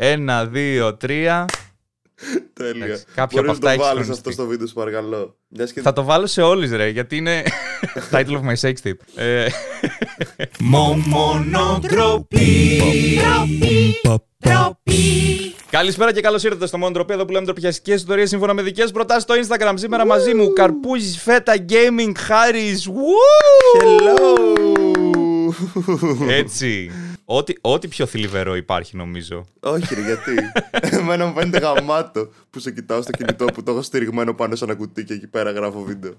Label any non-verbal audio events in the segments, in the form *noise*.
Ένα, δύο, τρία. Τέλεια. Εντάξει, κάποιο από Μπορείς αυτά να έχεις το βάλεις χρονιστεί. αυτό στο βίντεο, σου παρακαλώ. Μιας και... Θα το βάλω σε όλες ρε, γιατί είναι *laughs* title of my sex tip. Ε, Καλησπέρα και καλώς ήρθατε στο Μοντροπή, εδώ που λέμε τροπιαστικέ ιστορίες σύμφωνα με δικές προτάσεις στο Instagram. Σήμερα μαζί μου Καρπούζης Φέτα Gaming Χάρης. Hello! Έτσι. Ό,τι, ό,τι πιο θλιβερό υπάρχει νομίζω. Όχι ρε, γιατί; *laughs* Εμένα μου φαίνεται γαμάτο που σε κοιτάω στο κινητό που το έχω στηριγμένο πάνω σε ένα κουτί και εκεί πέρα γράφω βίντεο.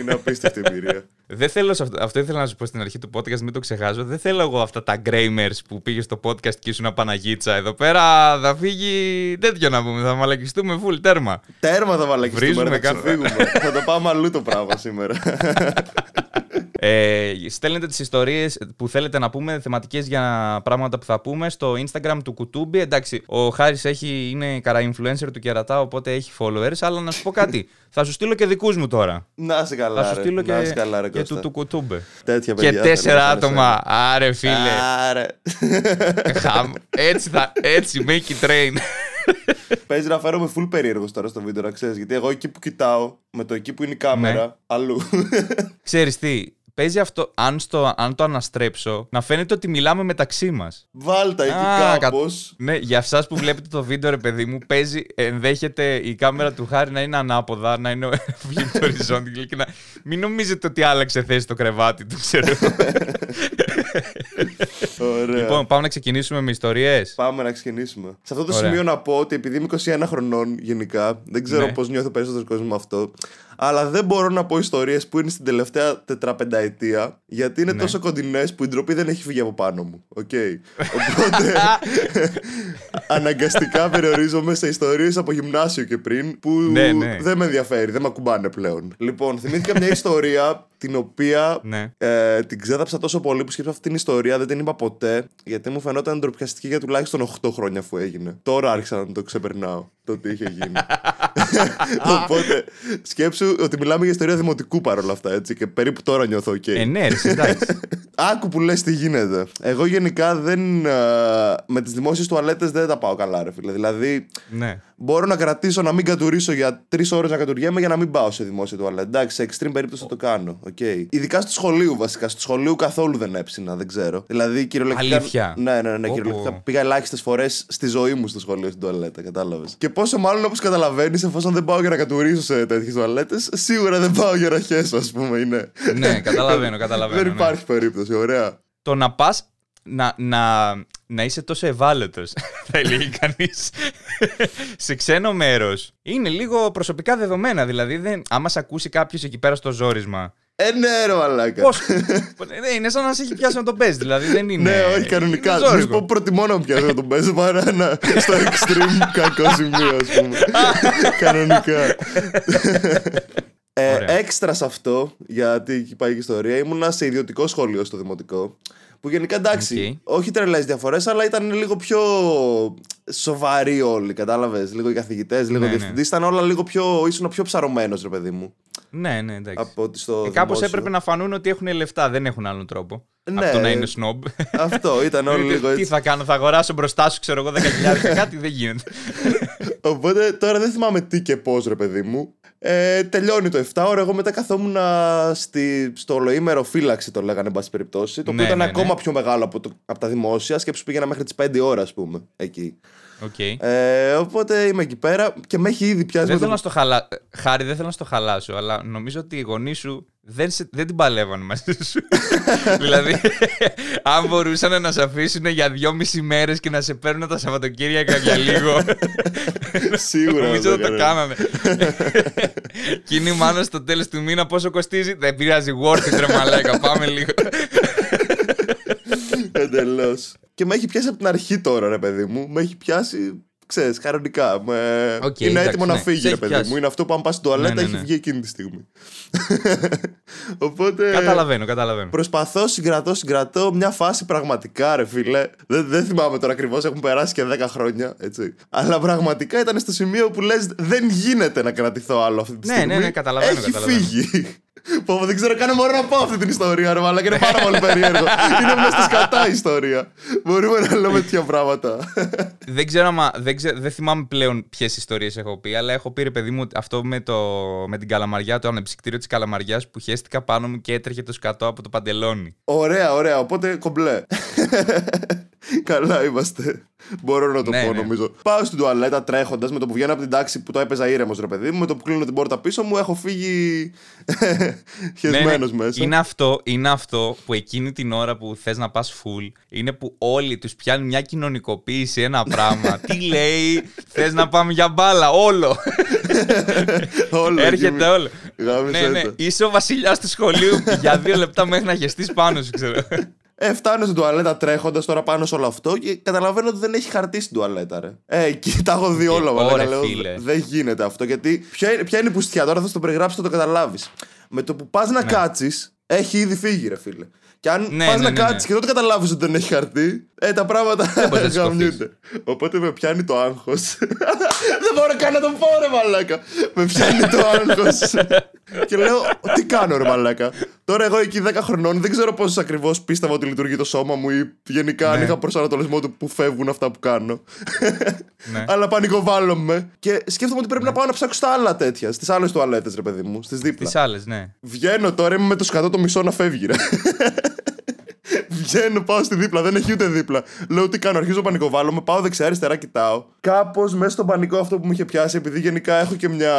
Είναι απίστευτη εμπειρία. Δεν θέλω σε αυτό, αυτό ήθελα να σου πω στην αρχή του podcast, μην το ξεχάσω. Δεν θέλω εγώ αυτά τα γκρέιμερς που πήγε στο podcast και ήσουν Παναγίτσα. Εδώ πέρα θα φύγει τέτοιο να πούμε. Θα μαλακιστούμε full τέρμα. Τέρμα θα βαλακιστούμε, Βρίζουμε θα καν- ξεφύγουμε. θα το πάμε αλλού το πράγμα σήμερα. *laughs* Ε, στέλνετε τις ιστορίες που θέλετε να πούμε, θεματικές για πράγματα που θα πούμε στο Instagram του Κουτούμπι. Εντάξει, ο Χάρης έχει, είναι καρα influencer του Κερατά, οπότε έχει followers, αλλά να σου πω κάτι. *laughs* θα σου στείλω και δικούς μου τώρα. Να σε καλά, θα σου ρε. στείλω Να και, σε καλά, ρε, και Κώστα. του, του Κουτούμπε. Τέτοια Και παιδιά. τέσσερα θέλω να άτομα. Άρε φίλε. Άρε. Χαμ. έτσι θα, έτσι, make it rain. Παίζει να φέρομαι full περίεργος τώρα στο βίντεο, να ξέρεις. Γιατί εγώ εκεί που κοιτάω, με το εκεί που είναι η κάμερα, Ναι. αλλού. Ξέρεις τι, παίζει αυτό, αν, στο, αν το αναστρέψω, να φαίνεται ότι μιλάμε μεταξύ μας. Βάλτα εκεί Α, κάπως. Ναι, για εσά που βλέπετε το βίντεο, ρε παιδί μου, παίζει, ενδέχεται η κάμερα του Χάρη να είναι ανάποδα, να είναι *laughs* βγει το οριζόντιο και να. Μην νομίζετε ότι άλλαξε θέση το κρεβάτι του, ξέρω. εγώ. Ωραία. λοιπόν, πάμε να ξεκινήσουμε με ιστορίες. Πάμε να ξεκινήσουμε. Σε αυτό το Ωραία. σημείο να πω ότι επειδή είμαι 21 χρονών γενικά, δεν ξέρω Ναι. πώς νιώθει ο περισσότερο κόσμο με αυτό. Αλλά δεν μπορώ να πω ιστορίες που είναι στην τελευταία τετραπενταετία, γιατί είναι Ναι. τόσο κοντινές που η ντροπή δεν έχει φύγει από πάνω μου. Οκ. Οπότε. *laughs* αναγκαστικά περιορίζομαι σε ιστορίες από γυμνάσιο και πριν που Ναι, ναι. δεν με ενδιαφέρει, δεν με ακουμπάνε πλέον. Λοιπόν, θυμήθηκα μια ιστορία την οποία Ναι. ε, την ξέθαψα τόσο πολύ που σκέφτομαι αυτή την ιστορία, δεν την είπα ποτέ, γιατί μου φαινόταν ντροπιαστική για τουλάχιστον 8 χρόνια αφού έγινε. Τώρα άρχισα να το ξεπερνάω το τι είχε γίνει. *laughs* Οπότε σκέψου ότι μιλάμε για ιστορία δημοτικού παρόλα αυτά, έτσι, και περίπου τώρα νιώθω οκ. Ε, ναι, ρε, εσύ, εντάξει. *laughs* Άκου που λες τι γίνεται. Εγώ γενικά δεν. ε, με τις δημόσιες τουαλέτες δεν τα πάω καλά, ρε φίλε. Δηλαδή, ναι. μπορώ να κρατήσω να μην κατουρήσω για τρεις ώρες να κατουριέμαι για να μην πάω σε δημόσια τουαλέτα. Εντάξει, σε extreme περίπτωση θα το κάνω. Okay. Ειδικά στο σχολείο βασικά. Στο σχολείο καθόλου δεν έψηνα, δεν ξέρω. Δηλαδή, κυριολεκτικά. Αλήθεια. Ναι, ναι, ναι. Πω, Κυριολεκτικά πω. πήγα ελάχιστες φορές στη ζωή μου στο σχολείο στην τουαλέτα, κατάλαβες. Και πόσο μάλλον όπως καταλαβαίνεις, εφόσον δεν πάω για να κατουρήσω σε τέτοιες τουαλέτες, σίγουρα δεν πάω για να χέσω, ας πούμε. Είναι. ναι, καταλαβαίνω, καταλαβαίνω. δεν ναι. υπάρχει περίπτωση, ωραία. Το να πας να, να, να είσαι τόσο ευάλωτος, *laughs* θα έλεγε κανείς, σε ξένο μέρος. Είναι λίγο προσωπικά δεδομένα. Δηλαδή, δεν, άμα σε ακούσει κάποιος εκεί πέρα στο ζόρισμα. Ε, ναι, ρε, μαλάκα. Πώς; είναι σαν να σε έχει πιάσει να τον παίζεις. Δηλαδή, δεν είναι. Ναι, όχι, κανονικά. είναι Να σου ζόρικο. πω προτιμώ να μου πιάσω να τον παίζω παρά ένα στο extreme κακό σημείο, ας πούμε. κανονικά. Ε, Ωραία. έξτρα σε αυτό, γιατί εκεί πάει και η ιστορία, ήμουνα σε ιδιωτικό σχολείο στο δημοτικό. Που γενικά εντάξει, όχι τρελές διαφορές, αλλά ήταν λίγο πιο σοβαροί όλοι. Κατάλαβες. Λίγο οι καθηγητές, λίγο Ναι, οι ναι. διευθυντέ. Ήταν όλα λίγο πιο. ήσουν πιο ψαρωμένος, ρε παιδί μου. Ναι, ναι, εντάξει. Από ότι στο. Ε, Κάπως δημόσιο. έπρεπε να φανούν ότι έχουν λεφτά, δεν έχουν άλλον τρόπο. Ναι. Από το να είναι snob. Αυτό ήταν όλο λίγο Τι έτσι. θα κάνω, θα αγοράσω μπροστά σου, ξέρω εγώ, 10.000 κάτι, δεν γίνεται. Οπότε τώρα δεν θυμάμαι τι και πώς, ρε παιδί μου. Ε, τελειώνει το 7 ώρα. Εγώ μετά καθόμουν στη, στο ολοήμερο φύλαξη, το λέγανε, εν πάση περιπτώσει. Το οποίο Ναι, ήταν ναι, ναι. ακόμα πιο μεγάλο από, το, από τα δημόσια. Σκέψου πήγαινα μέχρι τις 5 ώρα, ας πούμε, εκεί. Οκ. Ε, οπότε είμαι εκεί πέρα και με έχει ήδη πιάσει. Δεν με θέλω το- να στο χαλά... Χάρη, δεν θέλω να στο χαλάσω, αλλά νομίζω ότι οι γονείς σου δεν, σε... δεν την παλεύαν μαζί σου. *laughs* δηλαδή, αν μπορούσαν να σε αφήσουν για δυόμιση μέρες και να σε παίρνουν τα Σαββατοκύριακα για λίγο. *laughs* Σίγουρα. νομίζω θα θα το έκανα. κάναμε. και είναι η μάνα στο τέλος του μήνα πόσο κοστίζει; Δεν πειράζει, worth it, ρε μαλάκα. Πάμε λίγο. Εντελώς. και με έχει πιάσει από την αρχή τώρα, ρε παιδί μου. Με έχει πιάσει. Ξέρεις, κανονικά. Με... Οκ, είναι εντάξει, έτοιμο ναι. να φύγει, Σε ρε έχει παιδί πιάσει. μου. Είναι αυτό που αν πας στην τουαλέτα Ναι, ναι, έχει ναι. βγει εκείνη τη στιγμή. *laughs* Οπότε. καταλαβαίνω, καταλαβαίνω. Προσπαθώ, συγκρατώ, συγκρατώ μια φάση πραγματικά, ρε φίλε. Δεν, δεν θυμάμαι τώρα ακριβώς, έχουν περάσει και 10 χρόνια, έτσι. Αλλά πραγματικά ήταν στο σημείο που λες: Δεν γίνεται να κρατηθώ άλλο αυτή τη Ναι, στιγμή. ναι, ναι, καταλαβαίνω, Έχει καταλαβαίνω. φύγει. Πω, πω, δεν ξέρω καν μπορώ να πω αυτή την ιστορία, ρε μαλάκα. Είναι πάρα πολύ περίεργο. Είναι μέσα στη σκατά η ιστορία. Μπορούμε να λέμε τέτοια πράγματα. δεν ξέρω άμα. Δεν, ξέ- δεν θυμάμαι πλέον ποιες ιστορίες έχω πει, αλλά έχω πει ρε παιδί μου αυτό με, το, με την καλαμαριά, το ανεψυκτήριο της καλαμαριάς που χέστηκα πάνω μου και έτρεχε το σκατό από το παντελόνι. Ωραία, ωραία. Οπότε κομπλέ. Καλά είμαστε. Μπορώ να το Ναι, πω, ναι. νομίζω. Πάω στην τουαλέτα τρέχοντας με το που βγαίνω από την τάξη που το έπαιζα ήρεμος, ρε παιδί μου. Με το που κλείνω την πόρτα πίσω μου, έχω φύγει *laughs* χεσμένος μέσα. Ναι, Είναι αυτό, είναι αυτό που εκείνη την ώρα που θες να πας full, είναι που όλοι τους πιάνει μια κοινωνικοποίηση ένα πράγμα. *laughs* Τι λέει, θες να πάμε για μπάλα, όλο. *laughs* Όλο Έρχεται εκεί. όλο. Γάμισε ναι, ναι, το. είσαι ο βασιλιάς του σχολείου για δύο λεπτά μέχρι να χεστεί πάνω σου, ξέρω. Ε, φτάνω στην τουαλέτα τρέχοντας τώρα πάνω σε όλο αυτό και καταλαβαίνω ότι δεν έχει χαρτί στην τουαλέτα, ρε. Ε, εκεί τα έχω δει όλα, ωραία, μαλάκα, λέω, φίλε. Δεν γίνεται αυτό. Γιατί ποια είναι, ποια είναι η πουστιά, τώρα θα στο περιγράψει, θα το καταλάβεις. Με το που πας να Ναι. κάτσεις, έχει ήδη φύγει, ρε φίλε. Και αν Ναι, πας ναι, να ναι, κάτσεις ναι. και τότε καταλάβεις ότι δεν έχει χαρτί, ε, τα πράγματα μπορείς να σηκωθείς. γαμιούνται. Οπότε με πιάνει το άγχος. *laughs* δεν μπορώ καν να το πω, ρε μαλάκα. με πιάνει το άγχος. *laughs* και λέω, τι κάνω, ρε μαλάκα. Τώρα εγώ εκεί 10 χρονών δεν ξέρω πόσο ακριβώς πίστευα ότι λειτουργεί το σώμα μου ή γενικά αν Ναι. είχα προσανατολισμό του που φεύγουν αυτά που κάνω. ναι. *laughs* Αλλά πανικοβάλλομαι και σκέφτομαι ότι πρέπει να πάω να ψάξω στα άλλα τέτοια, στις άλλες τουαλέτες, ρε παιδί μου, στις δίπλα. Τι άλλες, ναι. Βγαίνω τώρα, είμαι με το σκατό το μισό να φεύγει, ρε. Βγαίνω, πάω στη δίπλα, δεν έχει ούτε δίπλα. Λέω τι κάνω, αρχίζω πανικοβάλλομαι, πάω δεξιά-αριστερά, κοιτάω. Κάπως μέσα στον πανικό αυτό που μου είχε πιάσει, επειδή γενικά έχω και μια.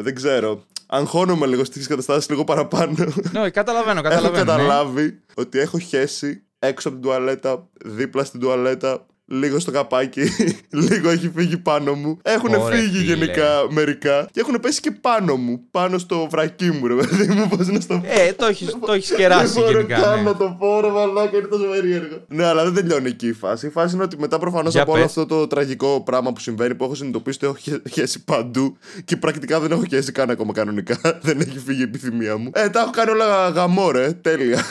δεν ξέρω. Αγχώνομαι λίγο στις καταστάσεις λίγο παραπάνω. Ναι, καταλαβαίνω, έχω καταλαβαίνω. ναι. καταλάβει ότι έχω χέσει έξω από την τουαλέτα, δίπλα στην τουαλέτα, λίγο στο καπάκι, *laughs* λίγο έχει φύγει πάνω μου. Έχουν Ωραία, φύγει φίλε. γενικά μερικά και έχουν πέσει και πάνω μου, πάνω στο βρακί μου, ρε παιδί μου, πώς να στο πω. Ε, το έχει το έχεις κεράσει Δεν μπορώ γενικά. καν ναι. να το πω, ρε μαλάκα, είναι τόσο περίεργο. Ναι, αλλά δεν τελειώνει εκεί η φάση. Η φάση είναι ότι μετά προφανώς Για από όλο πες. αυτό το τραγικό πράγμα που συμβαίνει, που έχω συνειδητοποιήσει ότι έχω χε- χέσει παντού και πρακτικά δεν έχω χέσει καν ακόμα κανονικά. *laughs* δεν έχει φύγει η επιθυμία μου. Ε, τα έχω κάνει όλα γαμώ, ρε. Τέλεια.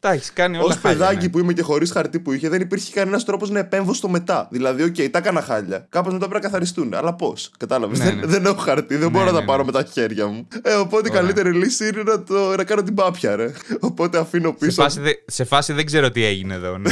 Τα έχεις κάνει Ω όλα χάλια, παιδάκι ναι. που είμαι και χωρίς χαρτί που είχε, δεν υπήρχε κανένας τρόπος να επέμβω στο μετά. Δηλαδή, οκ, τα έκανα χάλια. Κάπως μετά πρέπει να καθαριστούν. Αλλά πώς, κατάλαβες. Ναι, δεν, ναι. δεν έχω χαρτί, δεν μπορώ ναι, να τα ναι. πάρω με τα χέρια μου. Ε, οπότε η Ωραία. καλύτερη λύση είναι να, το, να κάνω την πάπια, ρε. Οπότε αφήνω Σε πίσω. φάση, δε- σε φάση δεν ξέρω τι έγινε εδώ. Ναι.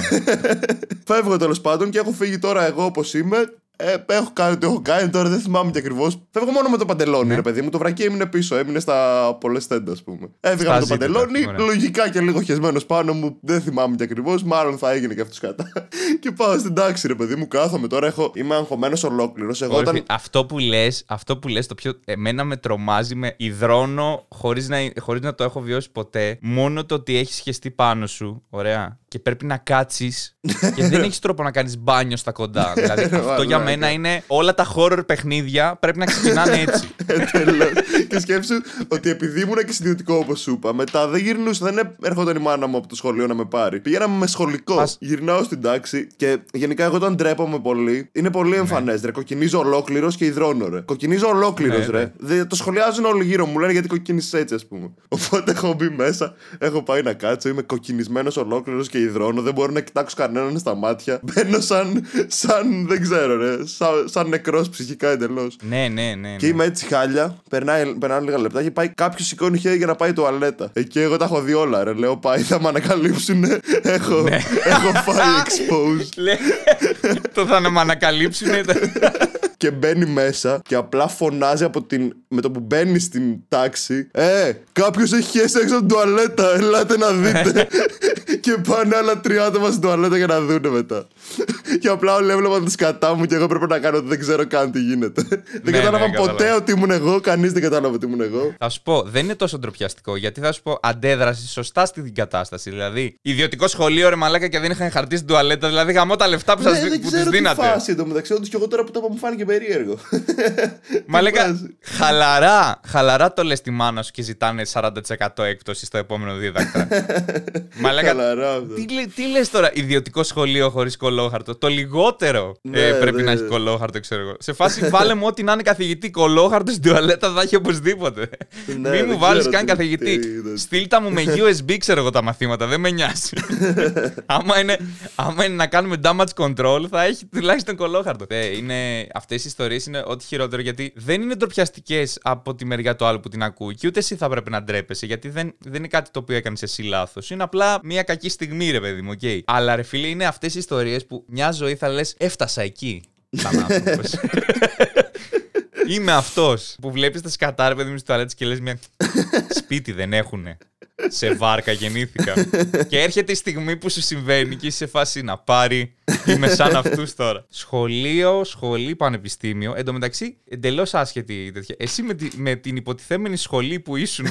*laughs* Φεύγω τέλος πάντων και έχω φύγει τώρα εγώ όπως είμαι. Ε, έχω κάνει ό,τι έχω κάνει, τώρα δεν θυμάμαι και ακριβώς. Φεύγω μόνο με το παντελόνι, Ναι. ρε παιδί μου. Το βρακί έμεινε πίσω, έμεινε στα πολλές τέντα, ας πούμε. Έφυγα Στα με το ζήτητα, παντελόνι, ωραία. λογικά και λίγο χεσμένος πάνω μου, δεν θυμάμαι και ακριβώς. Μάλλον θα έγινε και αυτός κατά. *laughs* και πάω στην τάξη, ρε παιδί μου, κάθομαι τώρα. Έχω... Είμαι αγχωμένος ολόκληρος. Εγώ Όχι, όταν. Αυτό που λες, αυτό που λες, το πιο. Εμένα με τρομάζει, με υδρώνω χωρίς να, χωρίς να το έχω βιώσει ποτέ. Μόνο το ότι έχεις χεστεί πάνω σου. Ωραία. Και πρέπει να κάτσεις *laughs* και δεν έχεις τρόπο να κάνεις μπάνιο στα κοντά. δηλαδή αυτό για Μαλάκα. Μένα είναι όλα τα horror παιχνίδια πρέπει να ξεκινάνε *laughs* έτσι. Τέλος. και σκέψου ότι επειδή ήμουν και ιδιωτικό όπως σου είπα, μετά δεν γυρνούσα, δεν έ- έρχονταν η μάνα μου από το σχολείο να με πάρει. Πηγαίναμε με σχολικό. Πας- Γυρνάω στην τάξη και γενικά εγώ όταν ντρέπομαι πολύ, είναι πολύ εμφανές. Ρε, κοκκινίζω ολόκληρος και υδρώνω, ρε. Κοκκινίζω ολόκληρος, Ναι, ρε. ναι. Δε- το σχολιάζουν όλοι γύρω μου, λένε γιατί κοκκίνησε έτσι, ας πούμε. Οπότε έχω μπει μέσα, έχω πάει να κάτσω, είμαι κοκκινισμένος ολόκληρος και υδρώνω. Δεν μπορώ να κοιτάξω κανέναν στα μάτια. Μπαίνω σαν, σαν δεν ξέρω, ρε. Σαν, σαν νεκρός ψυχικά εντελώς. ναι, ναι, ναι. Και ναι. είμαι έτσι χάλια, περνάει, περνάνε λίγα λεπτά και πάει κάποιος σηκώνει χέρι για να πάει τουαλέτα. Εκεί εγώ τα έχω δει όλα, ρε. Λέω πάει, θα με ανακαλύψουν. έχω, Ναι. έχω φάει exposed. *laughs* Λέει, το θα να με ανακαλύψουν. και μπαίνει μέσα και απλά φωνάζει από την. με το που μπαίνει στην τάξη. Ε, κάποιος έχει χέσει έξω από την τουαλέτα. Ελάτε να δείτε. *laughs* και πάνε άλλα τρία άτομα στην τουαλέτα για να δούνε μετά. *laughs* και απλά όλοι έβλεπαν τη σκατά μου και εγώ πρέπει να κάνω ότι δεν ξέρω καν τι γίνεται. *laughs* δεν ναι, κατάλαβαν ποτέ κατάλαβα. ότι ήμουν εγώ. Κανείς δεν κατάλαβε ότι ήμουν εγώ. Θα σου πω, δεν είναι τόσο ντροπιαστικό γιατί θα σου πω αντέδραση σωστά στην κατάσταση. Δηλαδή, ιδιωτικό σχολείο ρε μαλάκα και δεν είχαν χαρτί στην τουαλέτα. Δηλαδή, γαμώ τα λεφτά που, σας, Ναι, δεν που ξέρω τους τι δίνατε. φάση εντωμεταξύ. Όντως και εγώ τώρα που το είπα μου φάνηκε περίεργο. *laughs* Μαλάκα, φάση. χαλαρά, χαλαρά το λες στη μάνα σου και ζητάνε 40% έκπτωση στο επόμενο δίδακτρα. Μαλάκα, Χαλαρά αυτό. τι, λέ- τι λες τώρα, ιδιωτικό σχολείο χωρίς κολόχαρτο. Το λιγότερο Ναι, ε, πρέπει ναι. να έχει κολόχαρτο, ξέρω εγώ. Σε φάση βάλε μου ό,τι να είναι καθηγητή. Κολόχαρτο στην τουαλέτα θα έχει οπωσδήποτε. Ναι, Μην δεν μου βάλεις ξέρω καν τι- καθηγητή. τι είναι. Στείλ τα μου με USB, ξέρω εγώ τα μαθήματα. Δεν με νοιάζει. *laughs* άμα, είναι, άμα είναι να κάνουμε damage control, θα έχει τουλάχιστον κολόχαρτο. Ε, είναι, αυτές οι ιστορίες είναι ό,τι χειρότερο γιατί δεν είναι ντροπιαστικές από τη μεριά του άλλου που την ακούει και ούτε εσύ θα πρέπει να ντρέπεσαι γιατί δεν, δεν είναι κάτι το οποίο έκανες εσύ λάθος. Είναι απλά μια κακή στιγμή, ρε παιδί μου, οκ. Αλλά ρε φίλε, είναι αυτές οι ιστορίες που μια ζωή θα λες, έφτασα εκεί. Σαν άνθρωπος. *laughs* Είμαι αυτός που βλέπεις τα σκατά, ρε παιδί μου, στις τουαλέτες και λες μια. Σπίτι δεν έχουνε. Σε βάρκα γεννήθηκα. και έρχεται η στιγμή που σου συμβαίνει και είσαι σε φάση να πάρει. Είμαι σαν αυτούς τώρα. Σχολείο, σχολή, πανεπιστήμιο. Εν τω μεταξύ, εντελώς άσχετη η τέτοια. Εσύ με, τη- με την υποτιθέμενη σχολή που ήσουν.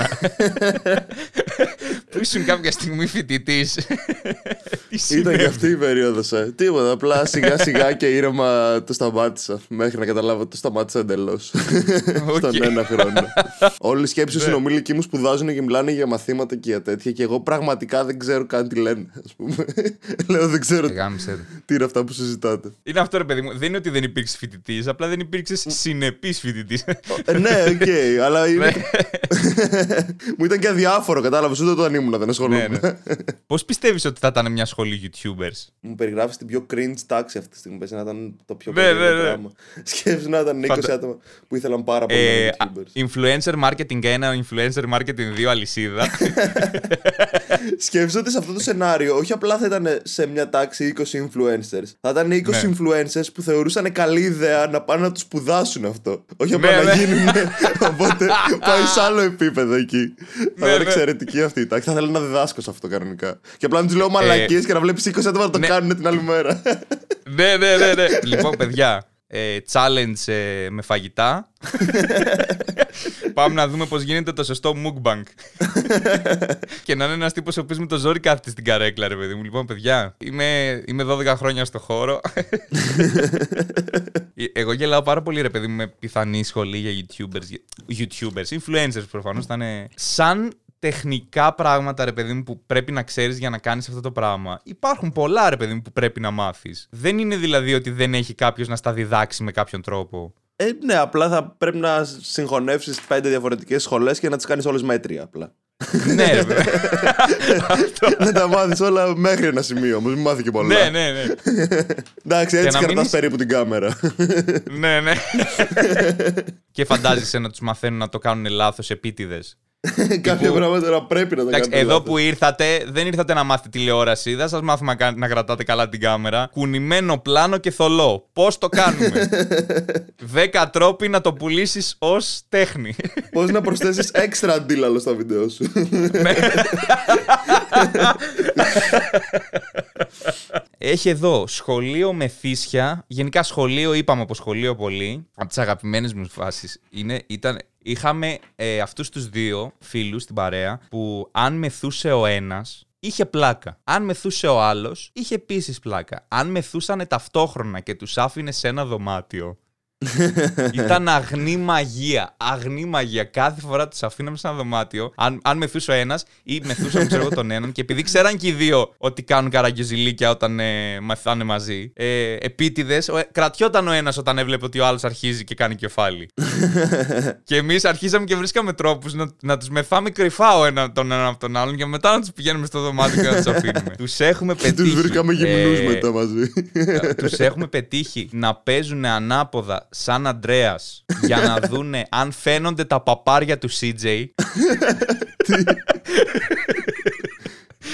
που ήσουν κάποια στιγμή φοιτητής. Ήταν και αυτή η περίοδος. Ε. Τίποτα. Απλά σιγά σιγά και ήρεμα το σταμάτησα. Μέχρι να καταλάβω ότι το σταμάτησα εντελώς. Στον ένα χρόνο. *laughs* Όλοι οι σκέψου Ναι. συνομήλικοι μου σπουδάζουν και μιλάνε για μαθήματα και για τέτοια. Και εγώ πραγματικά δεν ξέρω καν τι λένε. Α πούμε. *laughs* Λέω δεν ξέρω Γάμισε το. τι είναι αυτά που συζητάτε. Είναι αυτό ρε παιδί μου. Δεν είναι ότι δεν υπήρξε φοιτητής, απλά δεν υπήρξε συνεπής φοιτητής. Ε, ναι, οκ, *laughs* αλλά είναι... Ναι. *laughs* μου ήταν και αδιάφορο, κατάλαβες. Ούτε όταν ήμουν, δεν ασχολούμαι. ναι, ναι. Πώς πιστεύεις ότι θα ήταν μια σχολή YouTubers; Μου περιγράφεις την πιο cringe τάξη αυτή τη στιγμή. Πες να ήταν το πιο Ναι, περίεργο ναι, ναι. πράγμα. Σκέψου να ήταν 20 Φαντα- άτομα που ήθελαν πάρα πολύ να Ε, είναι α, YouTubers. influencer marketing 1, influencer marketing 2 αλυσίδα. Σκέψου ότι σε αυτό το σενάριο όχι απλά θα ήταν σε μια τάξη 20 influencers. Θα ήταν 20 Ναι. influencers που θεωρούσαν καλή ιδέα να πάνε να τους σπουδάσουν αυτό. Όχι απλά Ναι, να ναι. γίνουν. Οπότε πάει σε άλλο επίπεδο εκεί. θα ήταν ναι. εξαιρετική αυτή η τάξη. Θα ήθελα να διδάσκω σε αυτό κανονικά. Και απλά να τους λέω μαλακίες και να βλέπεις 20 άτομα να το ναι. κάνουν την άλλη μέρα. ναι, ναι, ναι, ναι. λοιπόν, παιδιά, ε, challenge ε, με φαγητά. *laughs* Πάμε να δούμε πώς γίνεται το σωστό mukbang. *laughs* και να είναι ένας τύπος ο οποίος με το ζόρι κάθεται στην καρέκλα, ρε παιδί μου. Λοιπόν, παιδιά, είμαι, είμαι 12 χρόνια στο χώρο. *laughs* Ε, Εγώ γελάω πάρα πολύ, ρε παιδί μου, με πιθανή σχολή για YouTubers. YouTubers, influencers προφανώς θα είναι. Σαν τεχνικά πράγματα, ρε παιδί μου, που πρέπει να ξέρεις για να κάνεις αυτό το πράγμα. Υπάρχουν πολλά, ρε παιδί μου, που πρέπει να μάθεις. Δεν είναι δηλαδή ότι δεν έχει κάποιος να στα διδάξει με κάποιον τρόπο. Ε, ναι, απλά θα πρέπει να συγχωνεύσεις πέντε διαφορετικές σχολές και να τις κάνεις όλες μέτρια απλά. ναι, ρε *laughs* παιδί. να τα μάθεις όλα μέχρι ένα σημείο όμως. Μην μάθει και πολλά. ναι, ναι, ναι. Εντάξει, έτσι να κρατάς μείνεις- περίπου την κάμερα. ναι, ναι. και φαντάζεσαι να τους μαθαίνουν να το κάνουν λάθος επίτηδες. *laughs* Κάποια πράγματα να πρέπει να τα Εντάξει, κάνετε. εδώ λάθος. που ήρθατε, δεν ήρθατε να μάθετε τηλεόραση. Δεν σας μάθουμε να, κα- να κρατάτε καλά την κάμερα. Κουνημένο πλάνο και θολό. Πώς το κάνουμε; *laughs* Δέκα τρόποι να το πουλήσεις ως τέχνη. *laughs* Πώς να προσθέσεις έξτρα αντίλαλο στα βίντεο σου. Έχει εδώ σχολείο με θύσια. Γενικά σχολείο, είπαμε από σχολείο πολύ. Από τις αγαπημένες μου φάσεις είναι, ήταν. Είχαμε ε, αυτούς τους δύο φίλους στην παρέα που αν μεθούσε ο ένας, είχε πλάκα. Αν μεθούσε ο άλλος, είχε επίσης πλάκα. Αν μεθούσανε ταυτόχρονα και τους άφηνε σε ένα δωμάτιο. *laughs* Ήταν αγνή μαγεία. Αγνή μαγεία. Κάθε φορά τους αφήναμε σε ένα δωμάτιο. Αν, αν μεθούσε ο ένας ή μεθούσαμε, ξέρω εγώ, τον έναν. Και επειδή ξέραν και οι δύο ότι κάνουν καραγκιουζιλίκια όταν ε, μαθάνε μαζί, ε, επίτηδες, κρατιόταν ο ένας όταν έβλεπε ότι ο άλλος αρχίζει και κάνει κεφάλι. *laughs* και εμείς αρχίσαμε και βρίσκαμε τρόπους να, να τους μεθάμε κρυφά ο ένα, τον έναν από τον άλλον και μετά να τους πηγαίνουμε στο δωμάτιο και να τους αφήνουμε. *laughs* τους έχουμε Και τους πετύχει. βρήκαμε γυμνούς ε, μετά μαζί. τους έχουμε πετύχει να παίζουν ανάποδα σαν Αντρέας για να *laughs* δούνε αν φαίνονται τα παπάρια του CJ.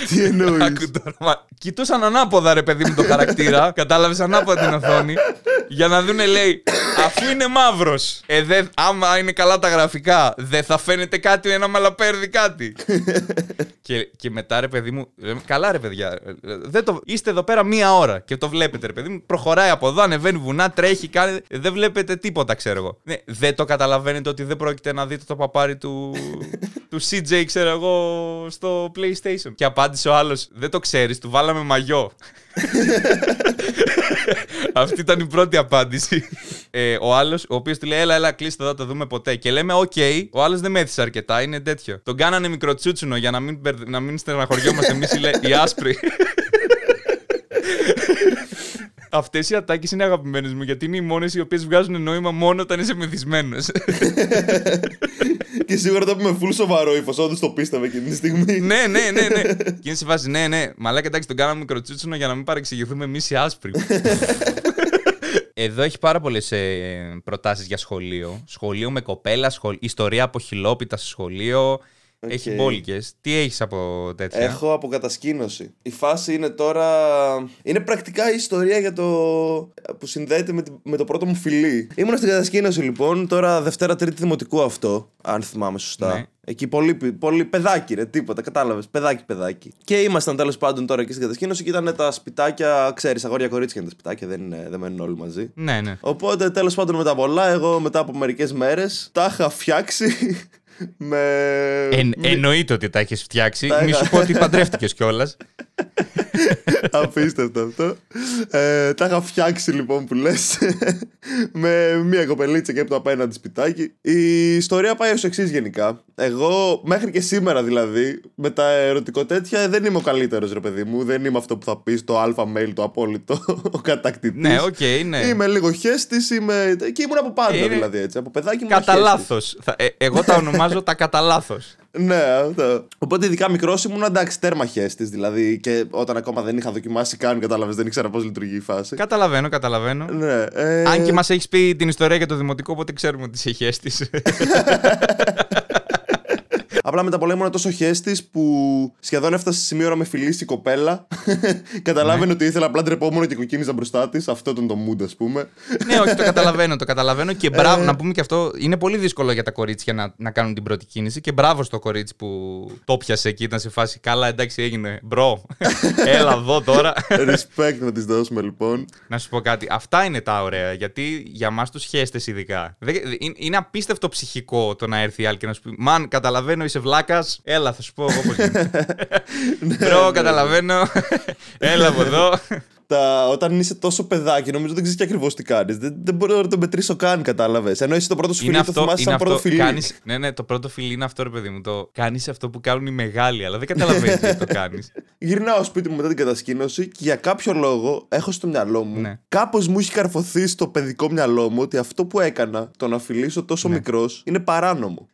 Τι εννοείς; Άκου τώρα, μα- Κοιτούσαν ανάποδα ρε παιδί μου το χαρακτήρα. *laughs* Κατάλαβες ανάποδα την οθόνη. Για να δούνε, λέει, αφού είναι μαύρος. Ε, δεν- άμα είναι καλά τα γραφικά, δεν θα φαίνεται κάτι ένας μαλαπέρδι κάτι. *laughs* και, και μετά ρε παιδί μου, λέμε, καλά ρε παιδιά. ε, Δεν το, είστε εδώ πέρα μία ώρα και το βλέπετε ρε παιδί μου. Προχωράει από εδώ, ανεβαίνει βουνά, τρέχει, κάνει. Δεν βλέπετε τίποτα, ξέρω εγώ. Ναι, δεν το καταλαβαίνετε ότι δεν πρόκειται να δείτε το παπάρι του, *laughs* του CJ, ξέρω εγώ, στο PlayStation. Και απάντησε ο άλλος, Δεν το ξέρεις, του βάλαμε μαγιό. Αυτή ήταν η πρώτη απάντηση. Ε, ο άλλος, ο οποίος του λέει: Έλα, έλα, κλείστε εδώ, το δούμε ποτέ. Και λέμε: Οκ, ο άλλος δεν μέθησε αρκετά, είναι τέτοιο. Τον κάνανε μικροτσούτσουνο για να μην, μπερδε- να μην στεναχωριόμαστε εμείς οι άσπροι. Αυτές οι ατάκες είναι αγαπημένες μου γιατί είναι οι μόνες οι οποίες βγάζουν νόημα μόνο όταν είσαι μεθυσμένος. Και σίγουρα το είπε με full σοβαρό ύφος. Όντως το πίστευε εκείνη τη στιγμή. ναι, ναι, ναι, ναι. *laughs* Και είναι σε φάση, ναι, ναι. Μαλάκα εντάξει, τον κάναμε μικροτσούτσουνο για να μην παρεξηγηθούμε εμείς οι άσπροι. *laughs* Εδώ έχει πάρα πολλές προτάσεις για σχολείο. Σχολείο με κοπέλα, σχολ... ιστορία από χιλόπιτα στο σχολείο. Έχει μπόλικες. Τι έχεις από τέτοια; Έχω από κατασκήνωση. Η φάση είναι τώρα. Είναι πρακτικά η ιστορία για το. που συνδέεται με, με το πρώτο μου φιλί. Ήμουν στην κατασκήνωση λοιπόν, τώρα Δευτέρα Τρίτη Δημοτικού αυτό, αν θυμάμαι σωστά. Ναι. Εκεί πολύ, πολύ παιδάκι, ρε, τίποτα, κατάλαβες. Παιδάκι, παιδάκι. Και ήμασταν τέλος πάντων τώρα εκεί στην κατασκήνωση και ήταν τα σπιτάκια, ξέρεις, αγόρια κορίτσια είναι τα σπιτάκια, δεν, είναι, δεν μένουν όλοι μαζί. Ναι, ναι. Οπότε τέλος πάντων μετά πολλά, εγώ μετά από μερικές μέρες τα είχα φτιάξει με... Εν, εννοείται ότι τα έχεις φτιάξει. Μη σου πω ότι παντρεύτηκες κιόλας. *laughs* *laughs* Απίστευτο αυτό. Ε, τα είχα φτιάξει λοιπόν που λες. *laughs* με μία κοπελίτσα και από το απέναντι σπιτάκι. Η ιστορία πάει ως εξής γενικά. Εγώ μέχρι και σήμερα δηλαδή με τα ερωτικό τέτοια δεν είμαι ο καλύτερος ρε παιδί μου. Δεν είμαι αυτό που θα πεις το alpha male το απόλυτο. *laughs* Ο κατακτητής. Ναι, ok, okay, ναι. Είμαι λίγο χέστης. Είμαι... Και ήμουν από πάντα δηλαδή έτσι. Από παιδάκι μου. Κατά λάθος. Ε, εγώ τα ονομάζω τα κατά λάθος. Ναι, αυτό. Οπότε ειδικά μικρός ήμουν εντάξει τέρμα χέστη. Δηλαδή και όταν ακόμα δεν είχα δοκιμάσει καν, κατάλαβες, δεν ήξερα πώς λειτουργεί η φάση. Καταλαβαίνω, καταλαβαίνω. Ναι, ε... Αν και μας έχεις πει την ιστορία για το δημοτικό, οπότε ξέρουμε ότι είσαι χέστη. *laughs* Απλά μετά πολλά ήμουν τόσο χέστης που σχεδόν έφτασε σε σημείο να με φιλήσει η κοπέλα. *laughs* Καταλάβαινε ναι. ότι ήθελα απλά ντρεπόμουν και κοκκίνιζα μπροστά της. Αυτό ήταν το mood, ας πούμε. ναι, όχι, το καταλαβαίνω, το καταλαβαίνω. Και μπράβο, ε. να πούμε και αυτό. Είναι πολύ δύσκολο για τα κορίτσια να, να κάνουν την πρώτη κίνηση. Και μπράβο στο κορίτσι που το πιασε εκεί, ήταν σε φάση. Καλά, εντάξει, έγινε. Μπρο. *laughs* Έλα εδώ τώρα. Respect να της δώσουμε λοιπόν. Να σου πω κάτι. Αυτά είναι τα ωραία. Γιατί για εμά τους χέστες ειδικά. Είναι απίστευτο ψυχικό το να έρθει η άλλη και να σου πει Μαν, καταλαβαίνω, είσαι βλάκας. Έλα, θα σου πω εγώ πώς γίνεται. *laughs* Ναι, Μπρο, ναι. καταλαβαίνω. *laughs* Έλα από εδώ. Τα, όταν είσαι τόσο παιδάκι, νομίζω δεν ξέρεις και ακριβώς τι κάνεις. Δεν, δεν μπορώ να το μετρήσω καν, κατάλαβες. Ενώ είσαι το πρώτο σου φιλί, το θυμάσαι σαν πρώτο φιλί. Κάνεις, ναι, ναι, το πρώτο φιλί είναι αυτό, ρε παιδί μου. Το κάνεις αυτό που κάνουν οι μεγάλοι, αλλά δεν καταλαβαίνεις τι το κάνεις. *laughs* Γυρνάω σπίτι μου μετά την κατασκήνωση και για κάποιο λόγο έχω στο μυαλό μου. Ναι. Κάπως μου έχει καρφωθεί στο παιδικό μυαλό μου ότι αυτό που έκανα, το να φιλήσω τόσο ναι. μικρός, είναι παράνομο.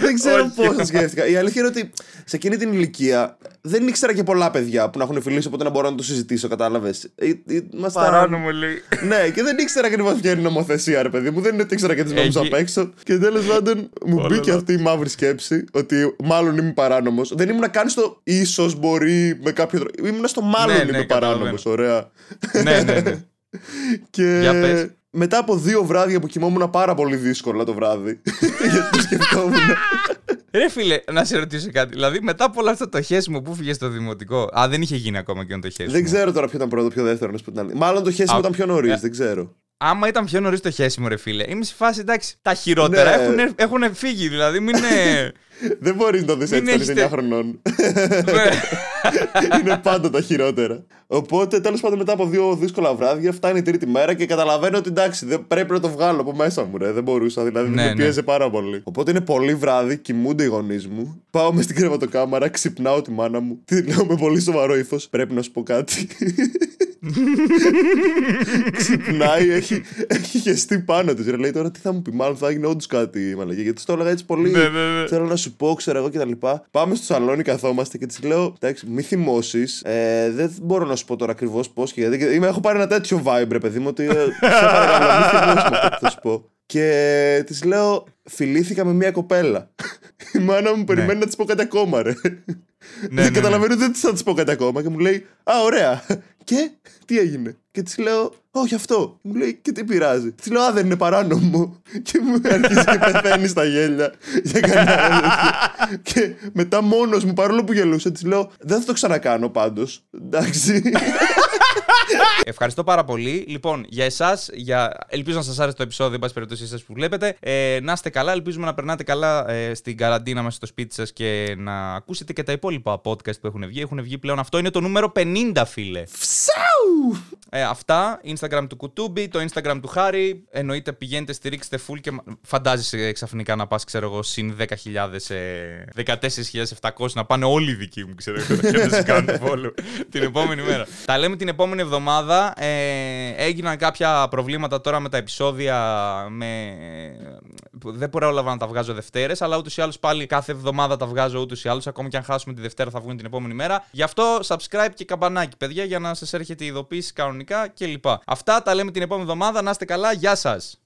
Δεν ξέρω πώς το σκέφτηκα. Η αλήθεια είναι ότι σε εκείνη την ηλικία δεν ήξερα και πολλά παιδιά που να έχουν φιλήσει, οπότε να μπορώ να το συζητήσω, κατάλαβες. Ε, ε, Παράνομο λέει. Ναι, και δεν ήξερα ακριβώς ποια είναι η νομοθεσία, ρε παιδί μου. Δεν είναι ότι ήξερα και τις νόμους απ' έξω. Και τέλος πάντων μου μπήκε αυτή η μαύρη σκέψη ότι μάλλον είμαι παράνομος. Δεν ήμουν καν στο ίσως μπορεί με κάποιο τρόπο. Ήμουν στο μάλλον ναι, είμαι ναι, παράνομο. Ωραία. Ναι, ναι, ναι. Και μετά από δύο βράδια που κοιμόμουν πάρα πολύ δύσκολα το βράδυ. *laughs* γιατί το σκεφτόμουν. Ρε φίλε, να σε ρωτήσω κάτι. Δηλαδή, μετά από όλο αυτό το χέσιμο που φύγε στο δημοτικό. Α, δεν είχε γίνει ακόμα και το χέσιμο. Δεν ξέρω τώρα ποιο ήταν πρώτο, ποιο δεύτερο. Μάλλον το χέσιμο ήταν πιο νωρίς, ε, δεν ξέρω. Άμα ήταν πιο νωρίς το χέσιμο, ρε φίλε. Είμαι σε φάση εντάξει. Τα χειρότερα ναι. έχουν, έχουν φύγει, δηλαδή. Μην είναι. *laughs* Δεν μπορείς να το δεις έτσι στα 9 χρονών. Ναι. *laughs* είναι πάντα τα χειρότερα. Οπότε τέλος πάντων μετά από δύο δύσκολα βράδια φτάνει η τρίτη μέρα και καταλαβαίνω ότι εντάξει δεν πρέπει να το βγάλω από μέσα μου. Ρε. Δεν μπορούσα δηλαδή. Ναι, με ναι. πίεζε πάρα πολύ. Οπότε είναι πολύ βράδυ, κοιμούνται οι γονείς μου. Πάω μες στην κρεβατοκάμαρα, ξυπνάω τη μάνα μου. Τη λέω με πολύ σοβαρό ύφος. Πρέπει να σου πω κάτι. *laughs* *laughs* Ξυπνάει, έχει, έχει χεστεί πάνω της. Λέει τώρα τι θα μου πει, μάλλον θα έγινε όντως κάτι μαλακή. Γιατί το έλεγα έτσι πολύ. Ναι, ναι, ναι. Θέλω να σου πω, ξέρω εγώ κτλ. Πάμε στο σαλόνι, καθόμαστε και της λέω: Εντάξει, μη θυμώσεις. Ε, δεν μπορώ να σου πω τώρα ακριβώς πώς και γιατί. Είμαι, έχω πάρει ένα τέτοιο vibe, ρε παιδί μου, ότι. Ε, σε παρακαλώ, μη *laughs* θυμώσεις αυτό που θα σου πω. Και της λέω: Φιλήθηκα με μια κοπέλα. *laughs* Η μάνα μου περιμένει να της πω κάτι ακόμα, ρε. Ναι, δεν καταλαβαίνω, δεν της θα της πω κάτι ακόμα. Και μου λέει: Α, ωραία. *laughs* Και τι έγινε. Και της λέω, Όχι αυτό. Μου λέει, Και τι πειράζει. Της λέω, Α, δεν είναι παράνομο. *laughs* Και μου αρχίζει και πεθαίνει στα γέλια για κανένα *laughs* Και μετά μόνος μου, παρόλο που γελούσε, της λέω, Δεν θα το ξανακάνω πάντως. Εντάξει. Ευχαριστώ πάρα πολύ. Λοιπόν, για εσάς, για... ελπίζω να σας άρεσε το επεισόδιο, εν πάση περιπτώσει, εσάς που βλέπετε. Ε, να είστε καλά, ελπίζουμε να περνάτε καλά ε, στην καραντίνα μα στο σπίτι σας και να ακούσετε και τα υπόλοιπα podcast που έχουν βγει. Έχουν βγει πλέον. Αυτό είναι το νούμερο 50, φίλε. Φσάου! Ε, αυτά. Instagram Instagram του Κουτούμπι, το Instagram του Χάρη. Εννοείται πηγαίνετε, στηρίξτε full και μα- φαντάζεσαι ξαφνικά να πας, ξέρω εγώ, συν 10.000, ε, 14.700 να πάνε όλοι οι δικοί μου, ξέρω εγώ, και να σε κάνουν follow την επόμενη μέρα. Τα λέμε την επόμενη εβδομάδα. Ε, έγιναν κάποια προβλήματα τώρα με τα επεισόδια. Με, που δεν πρόλαβα να τα βγάζω Δευτέρες, αλλά ούτως ή άλλως πάλι κάθε εβδομάδα τα βγάζω ούτως ή άλλως. Ακόμη και αν χάσουμε τη Δευτέρα θα βγουν την επόμενη μέρα. Γι' αυτό subscribe και καμπανάκι, παιδιά, για να σας έρχεται η ειδοποίηση κανονικά κλπ. Αυτά τα λέμε την επόμενη εβδομάδα. Να είστε καλά, γεια σας!